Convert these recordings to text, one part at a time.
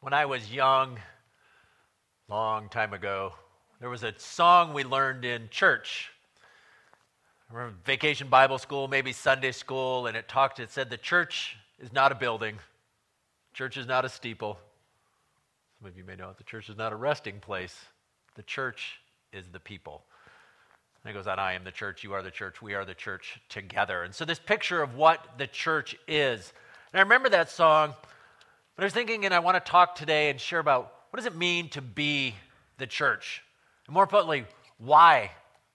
When I was young, long time ago, there was a song we learned in church. I remember vacation Bible school, maybe Sunday school, and it talked, it said, the church is not a building, church is not a steeple. Some of you may know it. the church is not a resting place. The church is the people. And it goes on, I am the church, you are the church, we are the church together. And so, this picture of what the church is. And I remember that song but I was thinking, and I want to talk today and share about what does it mean to be the church? And more importantly, why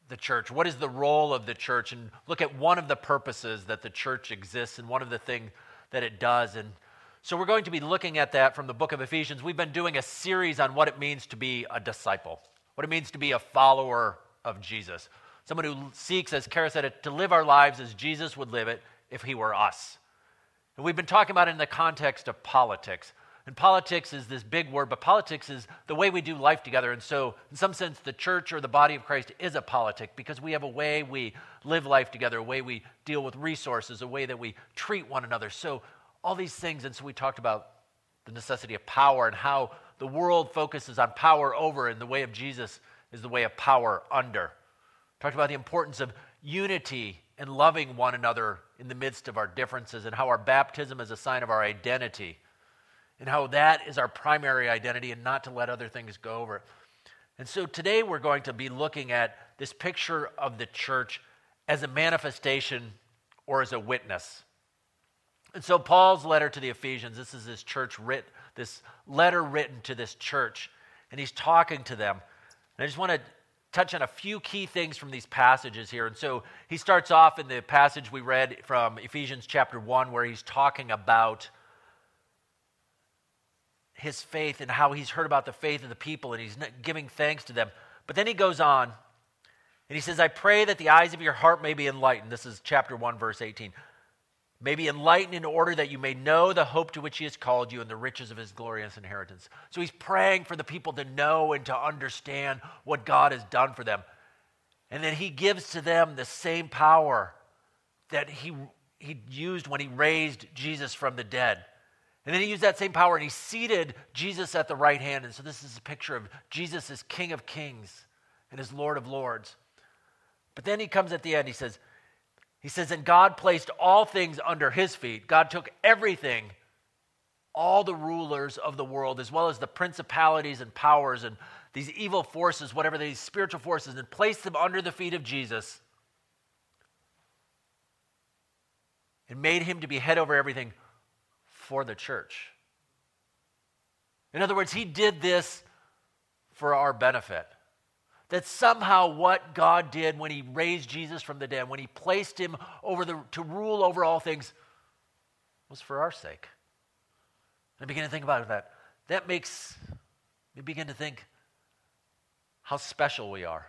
the church? What is the role of the church? And look at one of the purposes that the church exists and one of the things that it does. And so we're going to be looking at that from the book of Ephesians. We've been doing a series on what it means to be a disciple, what it means to be a follower of Jesus. Someone who seeks, as Kara said, to live our lives as Jesus would live it if he were us. And we've been talking about it in the context of politics. And politics is this big word, but politics is the way we do life together. And so, in some sense, the church or the body of Christ is a politic because we have a way we live life together, a way we deal with resources, a way that we treat one another. So, all these things. And so, we talked about the necessity of power and how the world focuses on power over, and the way of Jesus is the way of power under. Talked about the importance of unity and loving one another in the midst of our differences, and how our baptism is a sign of our identity, and how that is our primary identity, and not to let other things go over. And so today we're going to be looking at this picture of the church as a manifestation or as a witness. And so Paul's letter to the Ephesians, this is his church writ, this letter written to this church, and he's talking to them. And I just want to touch on a few key things from these passages here. And so he starts off in the passage we read from Ephesians chapter 1, where he's talking about his faith and how he's heard about the faith of the people and he's giving thanks to them. But then he goes on and he says, I pray that the eyes of your heart may be enlightened. This is chapter 1, verse 18 may be enlightened in order that you may know the hope to which he has called you and the riches of his glorious inheritance. So he's praying for the people to know and to understand what God has done for them. And then he gives to them the same power that he, he used when he raised Jesus from the dead. And then he used that same power and he seated Jesus at the right hand. And so this is a picture of Jesus as King of Kings and as Lord of Lords. But then he comes at the end, he says, he says, and God placed all things under his feet. God took everything, all the rulers of the world, as well as the principalities and powers and these evil forces, whatever these spiritual forces, and placed them under the feet of Jesus and made him to be head over everything for the church. In other words, he did this for our benefit that somehow what God did when he raised Jesus from the dead, when he placed him over the, to rule over all things, was for our sake. And I begin to think about that. That makes me begin to think how special we are,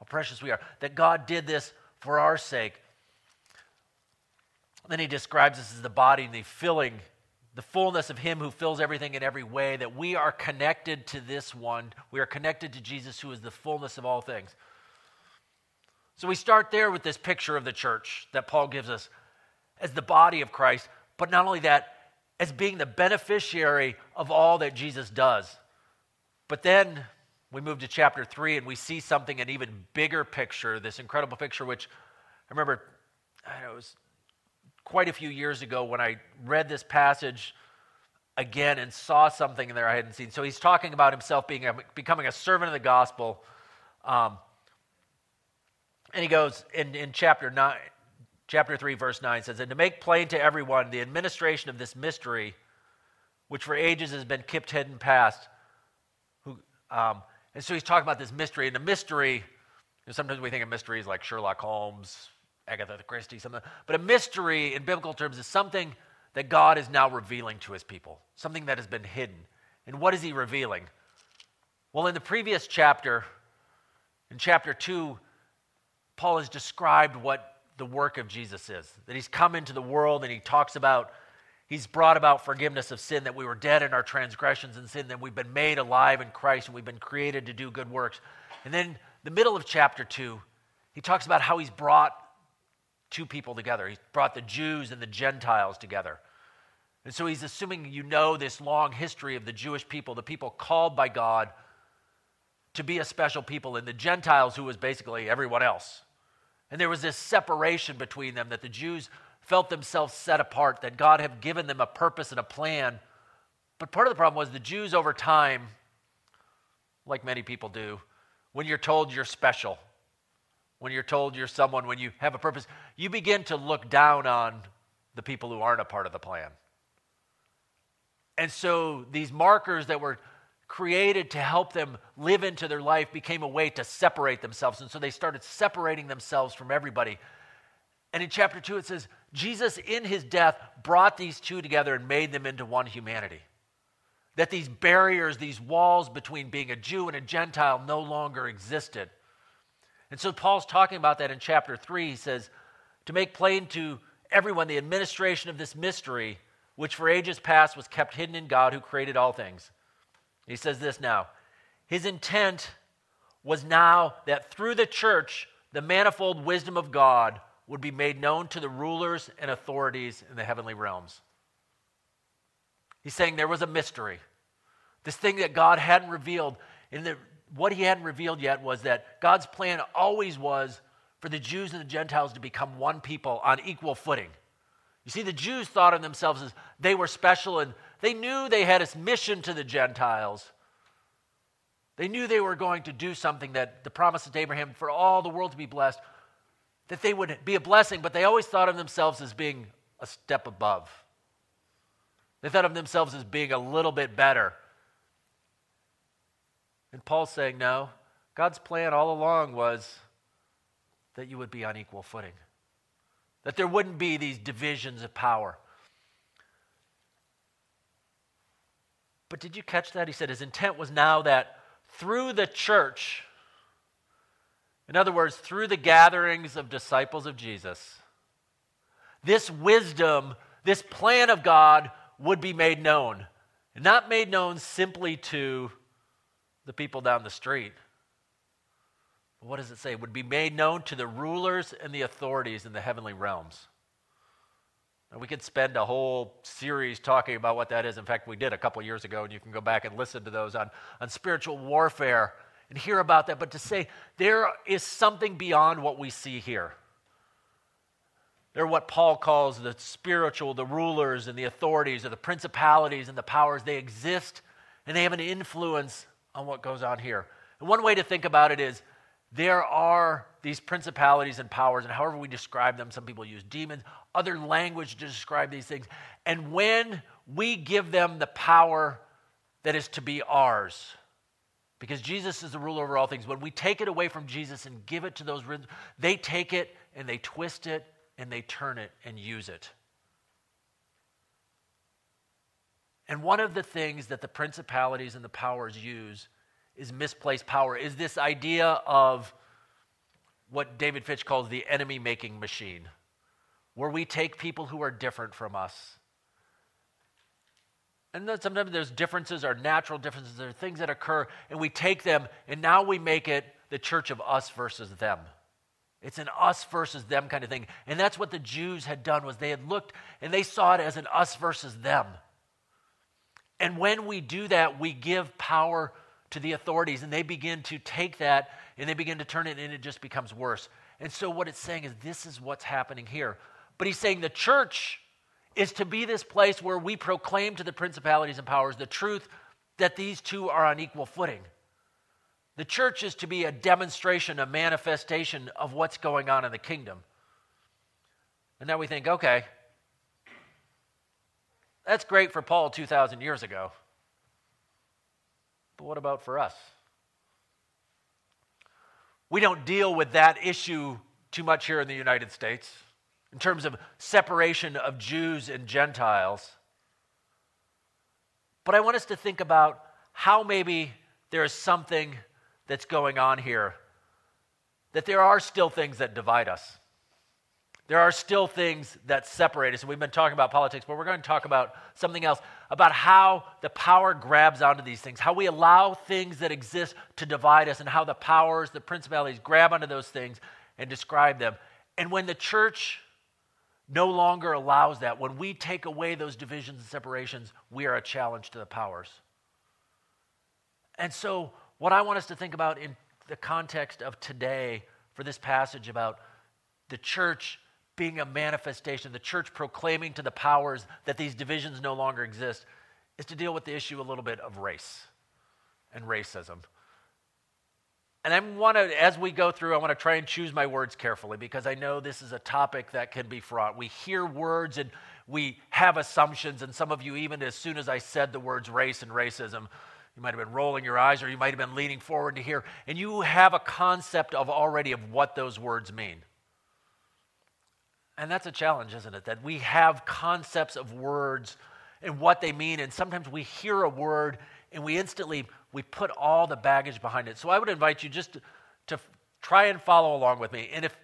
how precious we are, that God did this for our sake. Then he describes us as the body and the filling the fullness of Him who fills everything in every way, that we are connected to this one. We are connected to Jesus, who is the fullness of all things. So we start there with this picture of the church that Paul gives us as the body of Christ, but not only that, as being the beneficiary of all that Jesus does. But then we move to chapter 3 and we see something, an even bigger picture, this incredible picture, which I remember, I know, it was quite a few years ago when I read this passage again and saw something in there I hadn't seen. So he's talking about himself being a, becoming a servant of the gospel. Um, and he goes in, in chapter 9, chapter 3, verse 9 says, And to make plain to everyone the administration of this mystery, which for ages has been kept hidden past. Who, um, and so he's talking about this mystery. And the mystery, you know, sometimes we think of mysteries like Sherlock Holmes, Agatha Christie, something. But a mystery in biblical terms is something that God is now revealing to his people, something that has been hidden. And what is he revealing? Well, in the previous chapter, in chapter 2, Paul has described what the work of Jesus is. That he's come into the world and he talks about, he's brought about forgiveness of sin, that we were dead in our transgressions and sin, that we've been made alive in Christ and we've been created to do good works. And then the middle of chapter 2, he talks about how he's brought two people together. He brought the Jews and the Gentiles together. And so he's assuming you know this long history of the Jewish people, the people called by God to be a special people, and the Gentiles, who was basically everyone else. And there was this separation between them that the Jews felt themselves set apart, that God had given them a purpose and a plan. But part of the problem was the Jews over time, like many people do, when you're told you're special, when you're told you're someone, when you have a purpose, you begin to look down on the people who aren't a part of the plan. And so these markers that were created to help them live into their life became a way to separate themselves. And so they started separating themselves from everybody. And in chapter 2, it says, Jesus in his death brought these two together and made them into one humanity. That these barriers, these walls between being a Jew and a Gentile no longer existed. And so Paul's talking about that in chapter 3. He says, To make plain to everyone the administration of this mystery, which for ages past was kept hidden in God who created all things. He says this now. His intent was now that through the church, the manifold wisdom of God would be made known to the rulers and authorities in the heavenly realms. He's saying there was a mystery. This thing that God hadn't revealed. And the, what he hadn't revealed yet was that God's plan always was for the Jews and the Gentiles to become one people on equal footing. You see, the Jews thought of themselves as they were special and they knew they had a mission to the Gentiles. They knew they were going to do something that the promise of Abraham for all the world to be blessed, that they would be a blessing, but they always thought of themselves as being a step above. They thought of themselves as being a little bit better. And Paul's saying, no, God's plan all along was that you would be on equal footing that there wouldn't be these divisions of power. But did you catch that? He said his intent was now that through the church, in other words, through the gatherings of disciples of Jesus, this wisdom, this plan of God would be made known. Not made known simply to the people down the street, what does it say? Would be made known to the rulers and the authorities in the heavenly realms. And we could spend a whole series talking about what that is. In fact, we did a couple years ago, and you can go back and listen to those on, on spiritual warfare and hear about that. But to say there is something beyond what we see here. They're what Paul calls the spiritual, the rulers and the authorities, or the principalities and the powers. They exist and they have an influence on what goes on here. And one way to think about it is there are these principalities and powers, and however we describe them, some people use demons, other language to describe these things. And when we give them the power that is to be ours, because Jesus is the ruler over all things, when we take it away from Jesus and give it to those, they take it and they twist it and they turn it and use it. And one of the things that the principalities and the powers use is misplaced power, is this idea of what David Fitch calls the enemy making machine, where we take people who are different from us. And then sometimes there's differences, or natural differences, there are things that occur, and we take them, and now we make it the church of us versus them. It's an us versus them kind of thing. And that's what the Jews had done was they had looked and they saw it as an us versus them. And when we do that, we give power to the authorities, and they begin to take that and they begin to turn it, and it just becomes worse. And so, what it's saying is, this is what's happening here. But he's saying the church is to be this place where we proclaim to the principalities and powers the truth that these two are on equal footing. The church is to be a demonstration, a manifestation of what's going on in the kingdom. And now we think, okay, that's great for Paul 2,000 years ago. But what about for us? We don't deal with that issue too much here in the United States in terms of separation of Jews and Gentiles. But I want us to think about how maybe there is something that's going on here, that there are still things that divide us. There are still things that separate us. And we've been talking about politics, but we're going to talk about something else about how the power grabs onto these things, how we allow things that exist to divide us, and how the powers, the principalities grab onto those things and describe them. And when the church no longer allows that. When we take away those divisions and separations, we are a challenge to the powers. And so, what I want us to think about in the context of today for this passage about the church being a manifestation, the church proclaiming to the powers that these divisions no longer exist, is to deal with the issue a little bit of race and racism. And I want to, as we go through, I want to try and choose my words carefully because I know this is a topic that can be fraught. We hear words and we have assumptions, and some of you, even as soon as I said the words race and racism, you might have been rolling your eyes or you might have been leaning forward to hear, and you have a concept of already of what those words mean. And that's a challenge, isn't it? That we have concepts of words and what they mean, and sometimes we hear a word and we instantly we put all the baggage behind it. So I would invite you just to, to try and follow along with me. And if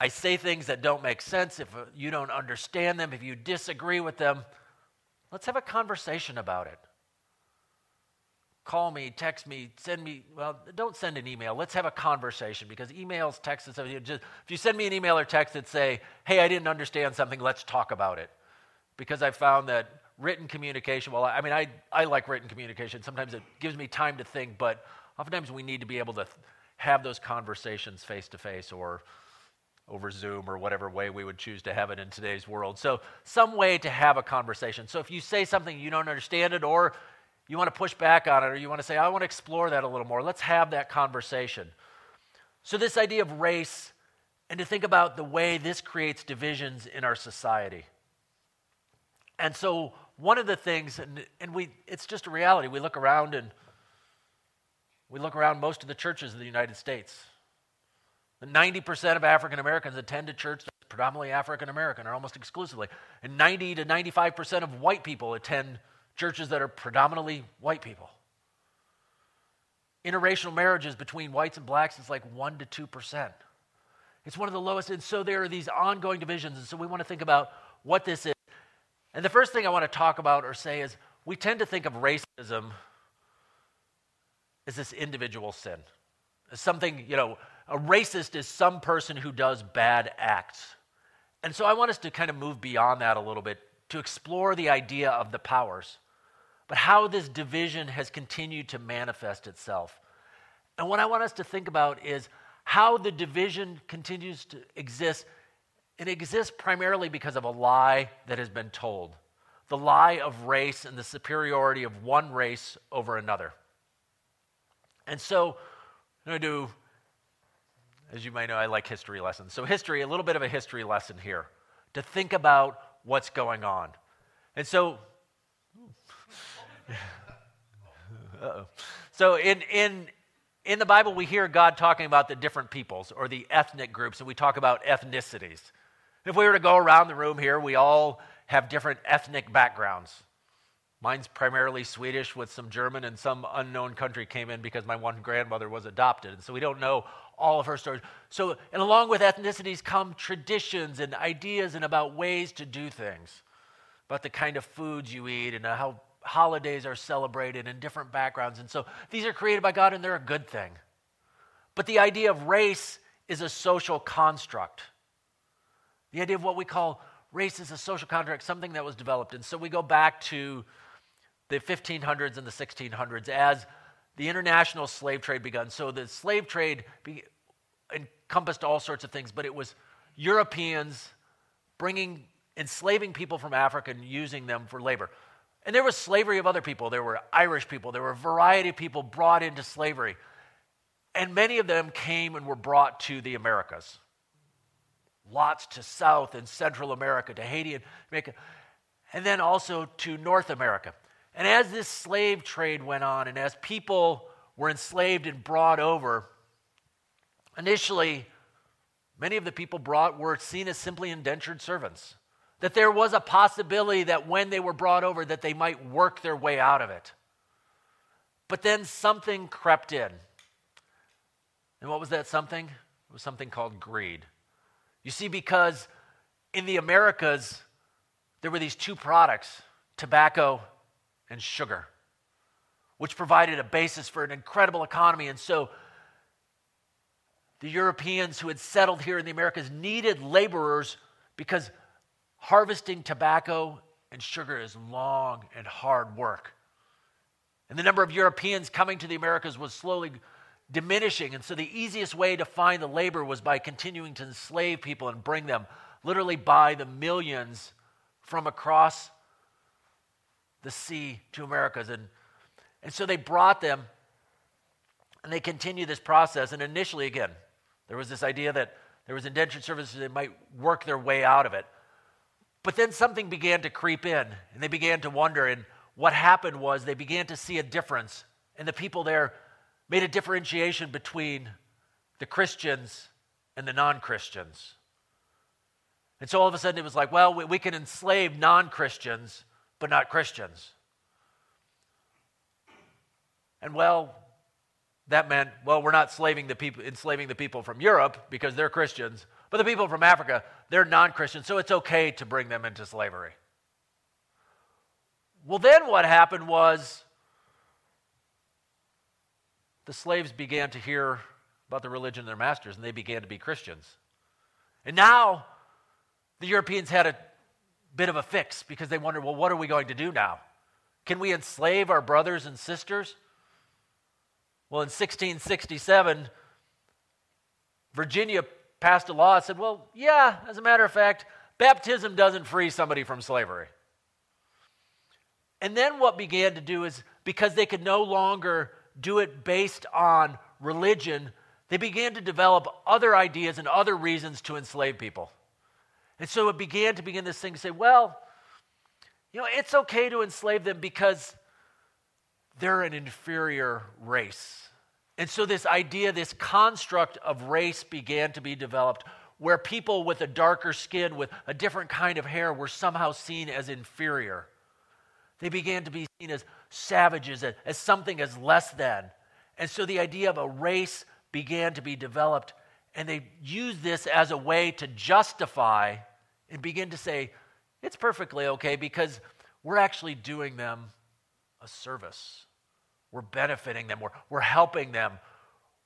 I say things that don't make sense, if uh, you don't understand them, if you disagree with them, let's have a conversation about it. Call me, text me, send me, well, don't send an email. Let's have a conversation because emails, texts, and stuff, just, if you send me an email or text that say, hey, I didn't understand something, let's talk about it. Because I found that written communication, well, I mean, I, I like written communication. Sometimes it gives me time to think, but oftentimes we need to be able to have those conversations face to face or over Zoom or whatever way we would choose to have it in today's world. So, some way to have a conversation. So, if you say something you don't understand it, or you want to push back on it, or you want to say, I want to explore that a little more, let's have that conversation. So, this idea of race, and to think about the way this creates divisions in our society. And so, one of the things, and, and we, it's just a reality, we look around and we look around most of the churches in the United States. 90% of African Americans attend a church that's predominantly African American or almost exclusively. And 90 to 95% of white people attend churches that are predominantly white people. Interracial marriages between whites and blacks is like 1 to 2%. It's one of the lowest. And so there are these ongoing divisions. And so we want to think about what this is. And the first thing I want to talk about or say is we tend to think of racism as this individual sin, as something, you know, a racist is some person who does bad acts. And so I want us to kind of move beyond that a little bit to explore the idea of the powers, but how this division has continued to manifest itself. And what I want us to think about is how the division continues to exist it exists primarily because of a lie that has been told the lie of race and the superiority of one race over another. And so, I'm going to do, as you might know, I like history lessons. So, history, a little bit of a history lesson here to think about what's going on. And so, so in, in, in the Bible, we hear God talking about the different peoples or the ethnic groups, and we talk about ethnicities. If we were to go around the room here, we all have different ethnic backgrounds. Mine's primarily Swedish with some German and some unknown country came in because my one grandmother was adopted. And so we don't know all of her stories. So, and along with ethnicities come traditions and ideas and about ways to do things, about the kind of foods you eat and how holidays are celebrated in different backgrounds. And so these are created by God and they're a good thing. But the idea of race is a social construct. The idea of what we call race is a social contract, something that was developed. And so we go back to the 1500s and the 1600s as the international slave trade begun. So the slave trade be, encompassed all sorts of things, but it was Europeans bringing, enslaving people from Africa and using them for labor. And there was slavery of other people. There were Irish people. There were a variety of people brought into slavery. And many of them came and were brought to the Americas lots to South and Central America, to Haiti and Jamaica, and then also to North America. And as this slave trade went on, and as people were enslaved and brought over, initially, many of the people brought were seen as simply indentured servants. That there was a possibility that when they were brought over, that they might work their way out of it. But then something crept in. And what was that something? It was something called greed. You see, because in the Americas, there were these two products tobacco and sugar, which provided a basis for an incredible economy. And so the Europeans who had settled here in the Americas needed laborers because harvesting tobacco and sugar is long and hard work. And the number of Europeans coming to the Americas was slowly diminishing. And so the easiest way to find the labor was by continuing to enslave people and bring them literally by the millions from across the sea to Americas. And, and so they brought them and they continue this process. And initially, again, there was this idea that there was indentured services that might work their way out of it. But then something began to creep in, and they began to wonder. And what happened was they began to see a difference, and the people there made a differentiation between the Christians and the non Christians. And so all of a sudden it was like, well, we, we can enslave non Christians, but not Christians. And well, that meant, well, we're not the people, enslaving the people from Europe because they're Christians, but the people from Africa, they're non Christians, so it's okay to bring them into slavery. Well, then what happened was the slaves began to hear about the religion of their masters and they began to be Christians. And now the Europeans had a bit of a fix because they wondered, well, what are we going to do now? Can we enslave our brothers and sisters? Well, in 1667, Virginia passed a law that said, well, yeah, as a matter of fact, baptism doesn't free somebody from slavery. And then what began to do is because they could no longer do it based on religion, they began to develop other ideas and other reasons to enslave people. And so it began to begin this thing to say, well, you know, it's okay to enslave them because they're an inferior race. And so this idea, this construct of race began to be developed where people with a darker skin, with a different kind of hair, were somehow seen as inferior. They began to be seen as savages, as, as something as less than. And so the idea of a race began to be developed, and they used this as a way to justify and begin to say, it's perfectly okay because we're actually doing them a service. We're benefiting them, we're, we're helping them,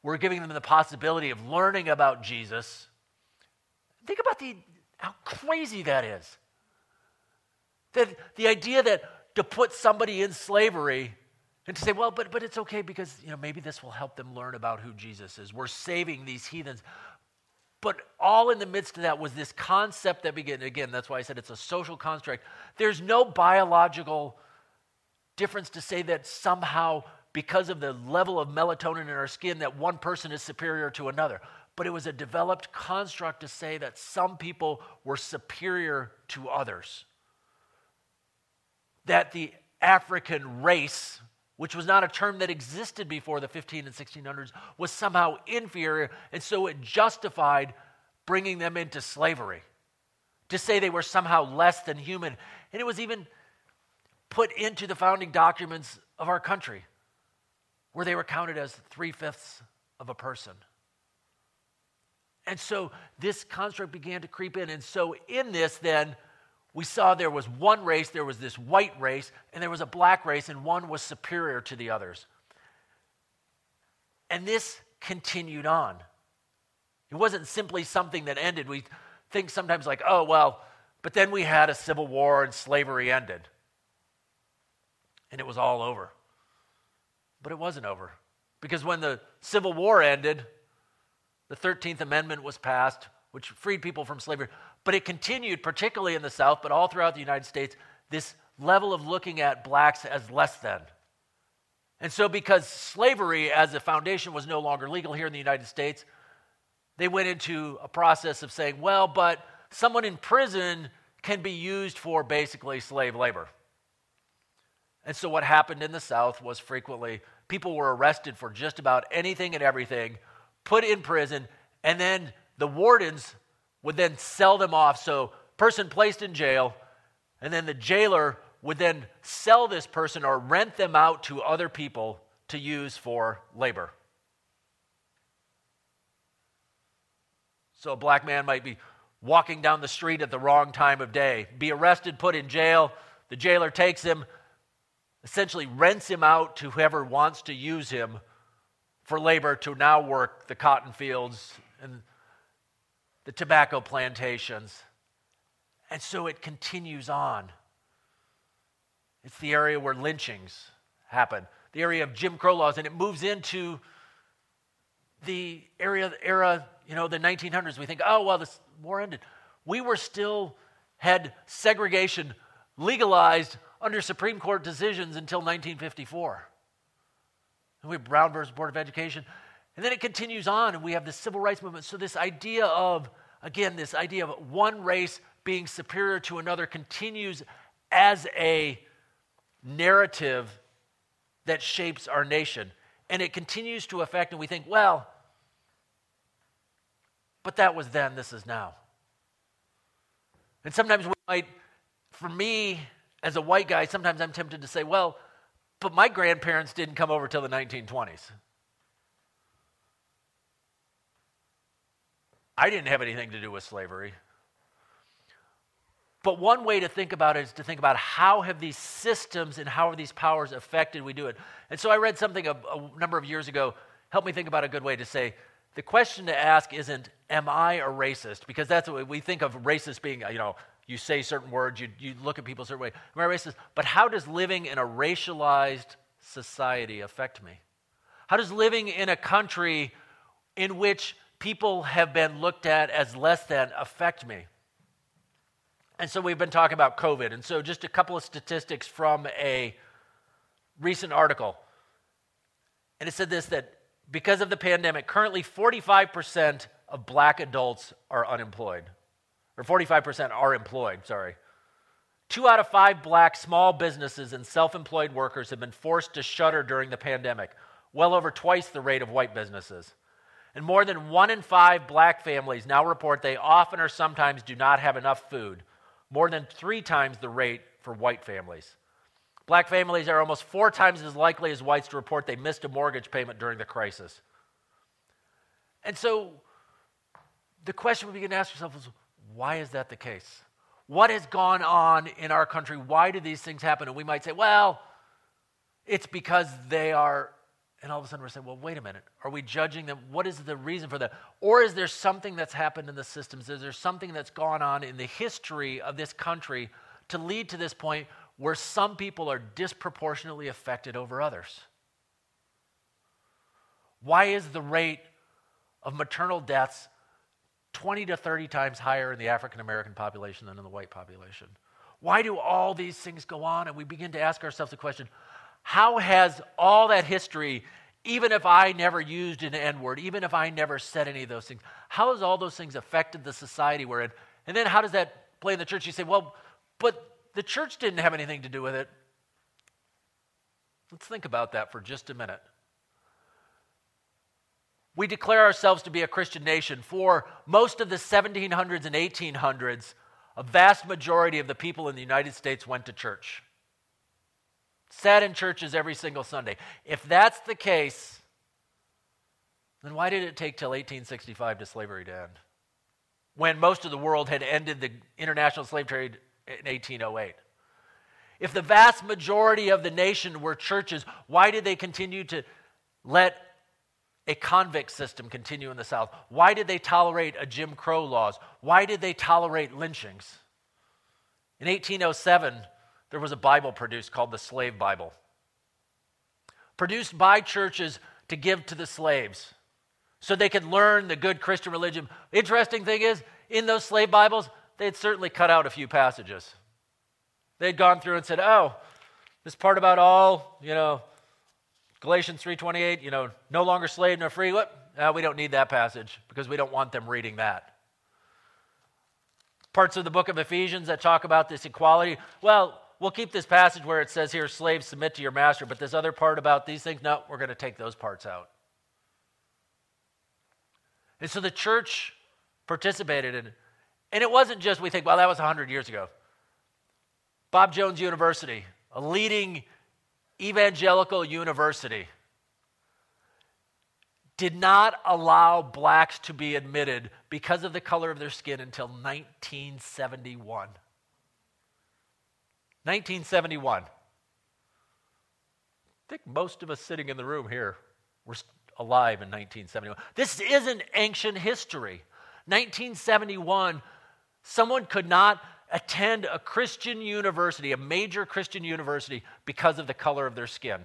we're giving them the possibility of learning about Jesus. Think about the, how crazy that is. That the idea that to put somebody in slavery and to say, well, but, but it's okay because you know, maybe this will help them learn about who Jesus is. We're saving these heathens. But all in the midst of that was this concept that began. Again, that's why I said it's a social construct. There's no biological difference to say that somehow, because of the level of melatonin in our skin, that one person is superior to another. But it was a developed construct to say that some people were superior to others. That the African race which was not a term that existed before the 15 and 1600s, was somehow inferior, and so it justified bringing them into slavery. To say they were somehow less than human. And it was even put into the founding documents of our country, where they were counted as three fifths of a person. And so this construct began to creep in. And so, in this, then, we saw there was one race, there was this white race, and there was a black race, and one was superior to the others. And this continued on. It wasn't simply something that ended. We think sometimes, like, oh, well, but then we had a civil war and slavery ended. And it was all over. But it wasn't over. Because when the Civil War ended, the 13th Amendment was passed, which freed people from slavery. But it continued, particularly in the South, but all throughout the United States, this level of looking at blacks as less than. And so, because slavery as a foundation was no longer legal here in the United States, they went into a process of saying, well, but someone in prison can be used for basically slave labor. And so, what happened in the South was frequently people were arrested for just about anything and everything, put in prison, and then the wardens would then sell them off. So, person placed in jail, and then the jailer would then sell this person or rent them out to other people to use for labor. So, a black man might be walking down the street at the wrong time of day, be arrested, put in jail. The jailer takes him, essentially rents him out to whoever wants to use him for labor to now work the cotton fields and the tobacco plantations. And so it continues on. It's the area where lynchings happen, the area of Jim Crow laws, and it moves into the area era, you know, the 1900s. We think, oh, well, this war ended. We were still had segregation legalized under Supreme Court decisions until 1954. And we have Brown versus Board of Education. And then it continues on, and we have the civil rights movement. So, this idea of, again, this idea of one race being superior to another continues as a narrative that shapes our nation. And it continues to affect, and we think, well, but that was then, this is now. And sometimes we might, for me, as a white guy, sometimes I'm tempted to say, well, but my grandparents didn't come over till the 1920s. I didn't have anything to do with slavery. But one way to think about it is to think about how have these systems and how are these powers affected we do it. And so I read something a, a number of years ago, helped me think about a good way to say the question to ask isn't, am I a racist? Because that's what we think of racist being, you know, you say certain words, you, you look at people a certain way. Am I racist? But how does living in a racialized society affect me? How does living in a country in which people have been looked at as less than affect me? And so we've been talking about COVID. And so just a couple of statistics from a recent article. And it said this that because of the pandemic, currently 45% of black adults are unemployed, or 45% are employed, sorry. Two out of five black small businesses and self employed workers have been forced to shutter during the pandemic, well over twice the rate of white businesses. And more than one in five black families now report they often or sometimes do not have enough food, more than three times the rate for white families. Black families are almost four times as likely as whites to report they missed a mortgage payment during the crisis. And so the question we begin to ask ourselves is why is that the case? What has gone on in our country? Why do these things happen? And we might say, well, it's because they are, and all of a sudden we're saying, well, wait a minute. Are we judging them? What is the reason for that? Or is there something that's happened in the systems? Is there something that's gone on in the history of this country to lead to this point where some people are disproportionately affected over others? Why is the rate of maternal deaths 20 to 30 times higher in the African American population than in the white population? Why do all these things go on? And we begin to ask ourselves the question how has all that history, even if I never used an N word, even if I never said any of those things, how has all those things affected the society we're in? And then how does that play in the church? You say, well, but the church didn't have anything to do with it. Let's think about that for just a minute. We declare ourselves to be a Christian nation. For most of the 1700s and 1800s, a vast majority of the people in the United States went to church, sat in churches every single Sunday. If that's the case, then why did it take till 1865 to slavery to end? When most of the world had ended the international slave trade in 1808. If the vast majority of the nation were churches, why did they continue to let a convict system continue in the South? Why did they tolerate a Jim Crow laws? Why did they tolerate lynchings? In 1807, there was a Bible produced called the Slave Bible, produced by churches to give to the slaves so they could learn the good Christian religion. Interesting thing is, in those slave Bibles, they'd certainly cut out a few passages. They'd gone through and said, oh, this part about all, you know, Galatians 3.28, you know, no longer slave nor free. What? Uh, we don't need that passage because we don't want them reading that. Parts of the book of Ephesians that talk about this equality. Well, we'll keep this passage where it says here, slaves submit to your master, but this other part about these things, no, we're going to take those parts out. And so the church participated in and it wasn't just we think, well, that was 100 years ago. Bob Jones University, a leading evangelical university, did not allow blacks to be admitted because of the color of their skin until 1971. 1971. I think most of us sitting in the room here were alive in 1971. This isn't ancient history. 1971 Someone could not attend a Christian university, a major Christian university, because of the color of their skin.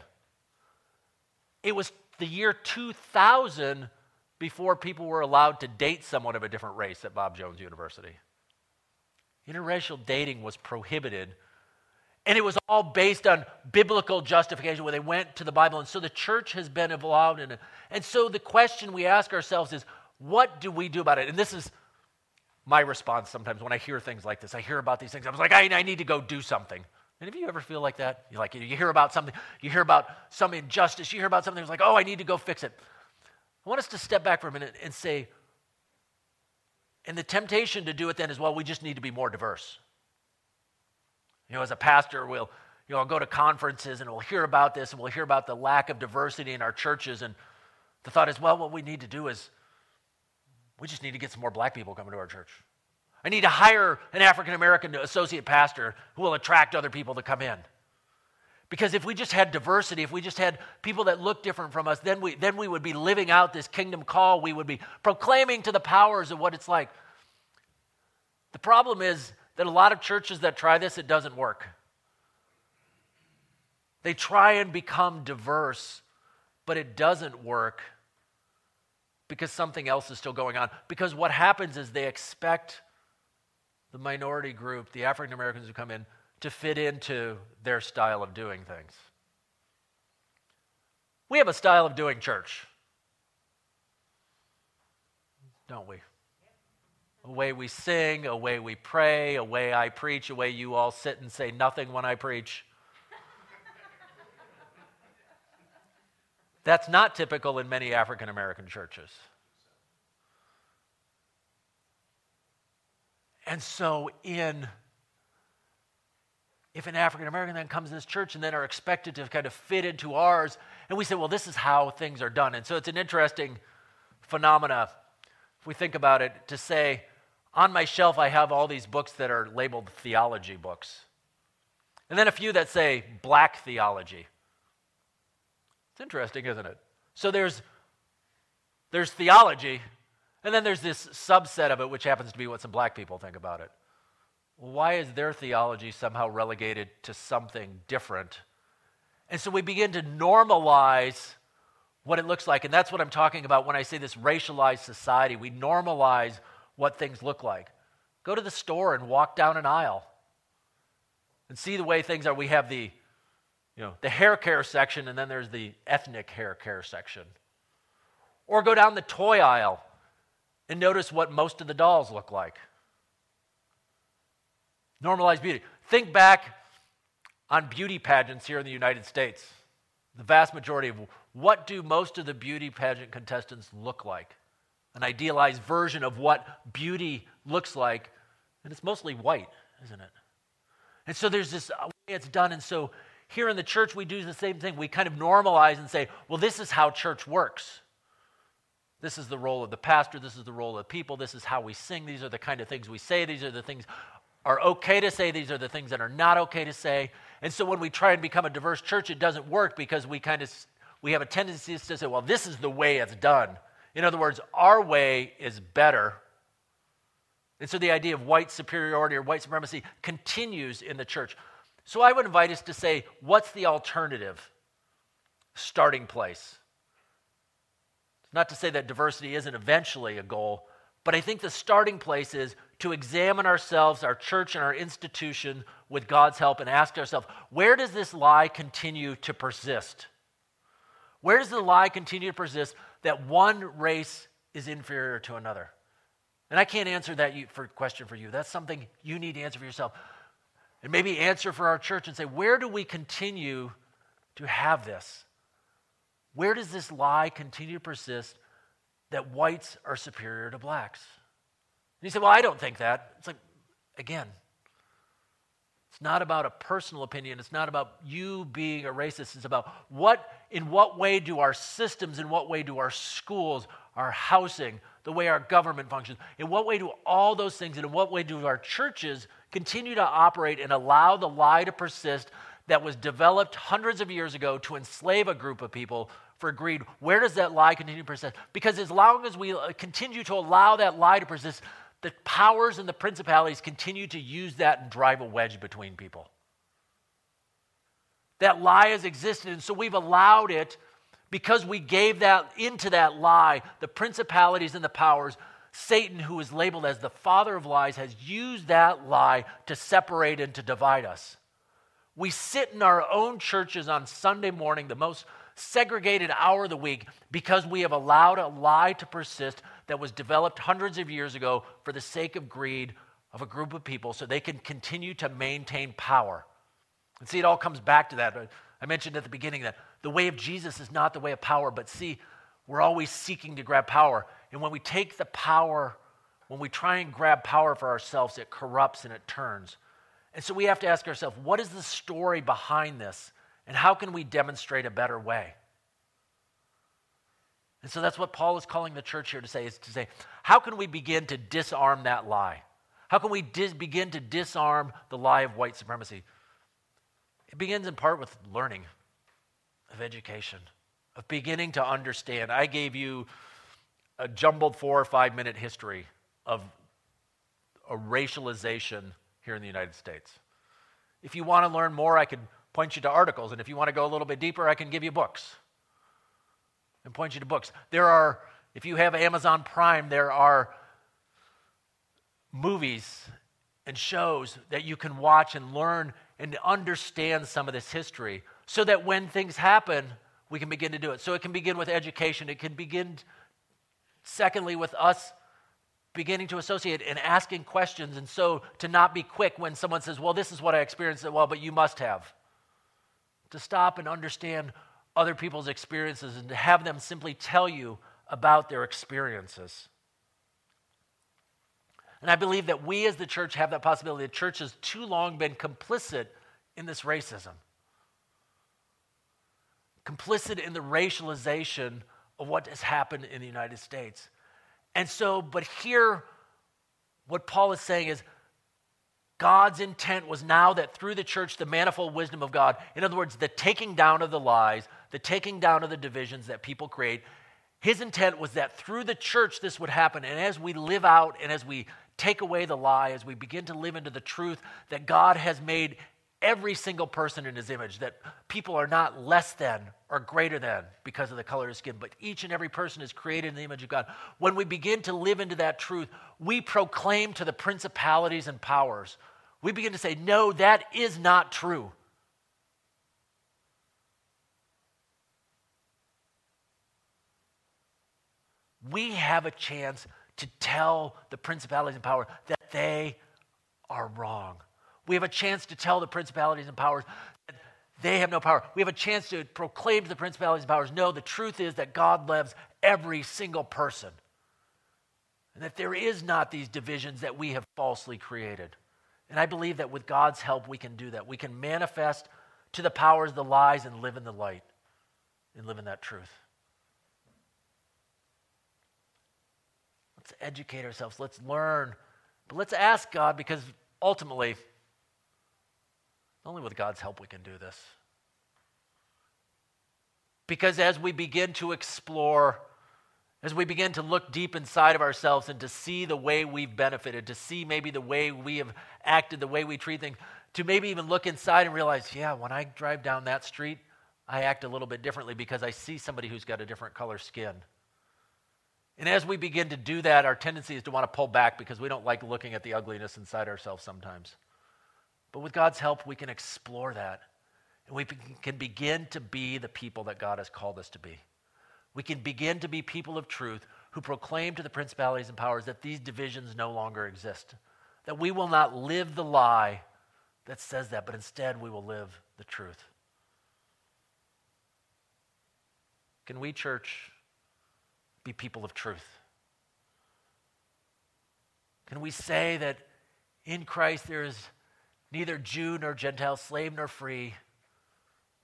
It was the year 2000 before people were allowed to date someone of a different race at Bob Jones University. Interracial dating was prohibited. And it was all based on biblical justification where they went to the Bible. And so the church has been involved in it. And so the question we ask ourselves is what do we do about it? And this is my response sometimes when I hear things like this. I hear about these things. I was like, I, I need to go do something. Any of you ever feel like that? You like you hear about something, you hear about some injustice, you hear about something, it's like, oh, I need to go fix it. I want us to step back for a minute and say, and the temptation to do it then is, well, we just need to be more diverse. You know, as a pastor, we'll, you know, I'll go to conferences and we'll hear about this and we'll hear about the lack of diversity in our churches. And the thought is, well, what we need to do is we just need to get some more black people coming to our church. I need to hire an African American associate pastor who will attract other people to come in. Because if we just had diversity, if we just had people that look different from us, then we, then we would be living out this kingdom call. We would be proclaiming to the powers of what it's like. The problem is that a lot of churches that try this, it doesn't work. They try and become diverse, but it doesn't work because something else is still going on. Because what happens is they expect the minority group, the African Americans who come in, to fit into their style of doing things. We have a style of doing church, don't we? A way we sing, a way we pray, a way I preach, a way you all sit and say nothing when I preach. That's not typical in many African American churches. And so, in if an African American then comes to this church and then are expected to kind of fit into ours, and we say, well, this is how things are done. And so it's an interesting phenomena, if we think about it, to say, on my shelf, I have all these books that are labeled theology books. And then a few that say black theology. It's interesting, isn't it? So there's, there's theology, and then there's this subset of it, which happens to be what some black people think about it why is their theology somehow relegated to something different? And so we begin to normalize what it looks like. And that's what I'm talking about when I say this racialized society. We normalize what things look like. Go to the store and walk down an aisle and see the way things are. We have the, you know, the hair care section, and then there's the ethnic hair care section. Or go down the toy aisle and notice what most of the dolls look like. Normalized beauty. Think back on beauty pageants here in the United States. The vast majority of what do most of the beauty pageant contestants look like? An idealized version of what beauty looks like, and it's mostly white, isn't it? And so there's this uh, way it's done, and so here in the church we do the same thing. We kind of normalize and say, well, this is how church works. This is the role of the pastor. This is the role of the people. This is how we sing. These are the kind of things we say. These are the things are okay to say, these are the things that are not okay to say. And so when we try and become a diverse church, it doesn't work because we kind of we have a tendency to say, well, this is the way it's done. In other words, our way is better. And so the idea of white superiority or white supremacy continues in the church. So I would invite us to say, what's the alternative starting place? It's not to say that diversity isn't eventually a goal, but I think the starting place is to examine ourselves, our church, and our institution with God's help and ask ourselves where does this lie continue to persist? Where does the lie continue to persist that one race is inferior to another? And I can't answer that question for you. That's something you need to answer for yourself. And maybe answer for our church and say, where do we continue to have this? Where does this lie continue to persist that whites are superior to blacks. And you say, Well, I don't think that. It's like, again, it's not about a personal opinion. It's not about you being a racist. It's about what, in what way do our systems, in what way do our schools, our housing, the way our government functions, in what way do all those things, and in what way do our churches continue to operate and allow the lie to persist that was developed hundreds of years ago to enslave a group of people for greed, where does that lie continue to persist? Because as long as we uh, continue to allow that lie to persist, the powers and the principalities continue to use that and drive a wedge between people. That lie has existed, and so we've allowed it because we gave that into that lie, the principalities and the powers. Satan, who is labeled as the father of lies, has used that lie to separate and to divide us. We sit in our own churches on Sunday morning, the most segregated hour of the week, because we have allowed a lie to persist that was developed hundreds of years ago for the sake of greed of a group of people so they can continue to maintain power. And see, it all comes back to that. I mentioned at the beginning that the way of Jesus is not the way of power, but see, we're always seeking to grab power. And when we take the power, when we try and grab power for ourselves, it corrupts and it turns. And so we have to ask ourselves what is the story behind this? And how can we demonstrate a better way? And so that's what Paul is calling the church here to say is to say, how can we begin to disarm that lie? How can we dis- begin to disarm the lie of white supremacy? It begins in part with learning, of education, of beginning to understand. I gave you a jumbled four or five minute history of a racialization here in the United States. If you want to learn more, I could point you to articles. And if you want to go a little bit deeper, I can give you books and point you to books. There are, if you have Amazon Prime, there are movies and shows that you can watch and learn and understand some of this history so that when things happen, we can begin to do it. So it can begin with education. It can begin, secondly, with us beginning to associate and asking questions. And so to not be quick when someone says, Well, this is what I experienced, well, but you must have. To stop and understand other people's experiences and to have them simply tell you about their experiences. And I believe that we as the church have that possibility. The church has too long been complicit in this racism, complicit in the racialization of what has happened in the United States. And so, but here, what Paul is saying is God's intent was now that through the church, the manifold wisdom of God, in other words, the taking down of the lies, the taking down of the divisions that people create, his intent was that through the church this would happen. And as we live out and as we take away the lie, as we begin to live into the truth that God has made every single person in his image, that people are not less than or greater than because of the color of skin, but each and every person is created in the image of God. When we begin to live into that truth, we proclaim to the principalities and powers. We begin to say, no, that is not true. We have a chance to tell the principalities and powers that they are wrong. We have a chance to tell the principalities and powers that they have no power. We have a chance to proclaim to the principalities and powers no, the truth is that God loves every single person. And that there is not these divisions that we have falsely created. And I believe that with God's help, we can do that. We can manifest to the powers the lies and live in the light and live in that truth. Let's educate ourselves. Let's learn. But let's ask God because ultimately, only with God's help we can do this. Because as we begin to explore, as we begin to look deep inside of ourselves and to see the way we've benefited, to see maybe the way we have acted, the way we treat things, to maybe even look inside and realize, yeah, when I drive down that street, I act a little bit differently because I see somebody who's got a different color skin. And as we begin to do that, our tendency is to want to pull back because we don't like looking at the ugliness inside ourselves sometimes. But with God's help, we can explore that. And we can begin to be the people that God has called us to be. We can begin to be people of truth who proclaim to the principalities and powers that these divisions no longer exist. That we will not live the lie that says that, but instead we will live the truth. Can we, church, be people of truth? Can we say that in Christ there is neither Jew nor Gentile, slave nor free,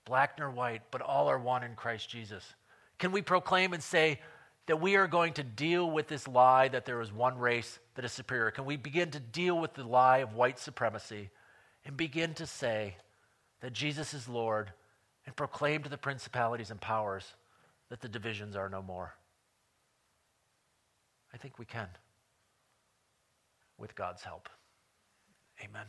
black nor white, but all are one in Christ Jesus? Can we proclaim and say that we are going to deal with this lie that there is one race that is superior? Can we begin to deal with the lie of white supremacy and begin to say that Jesus is Lord and proclaim to the principalities and powers that the divisions are no more? I think we can. with God's help. Amen.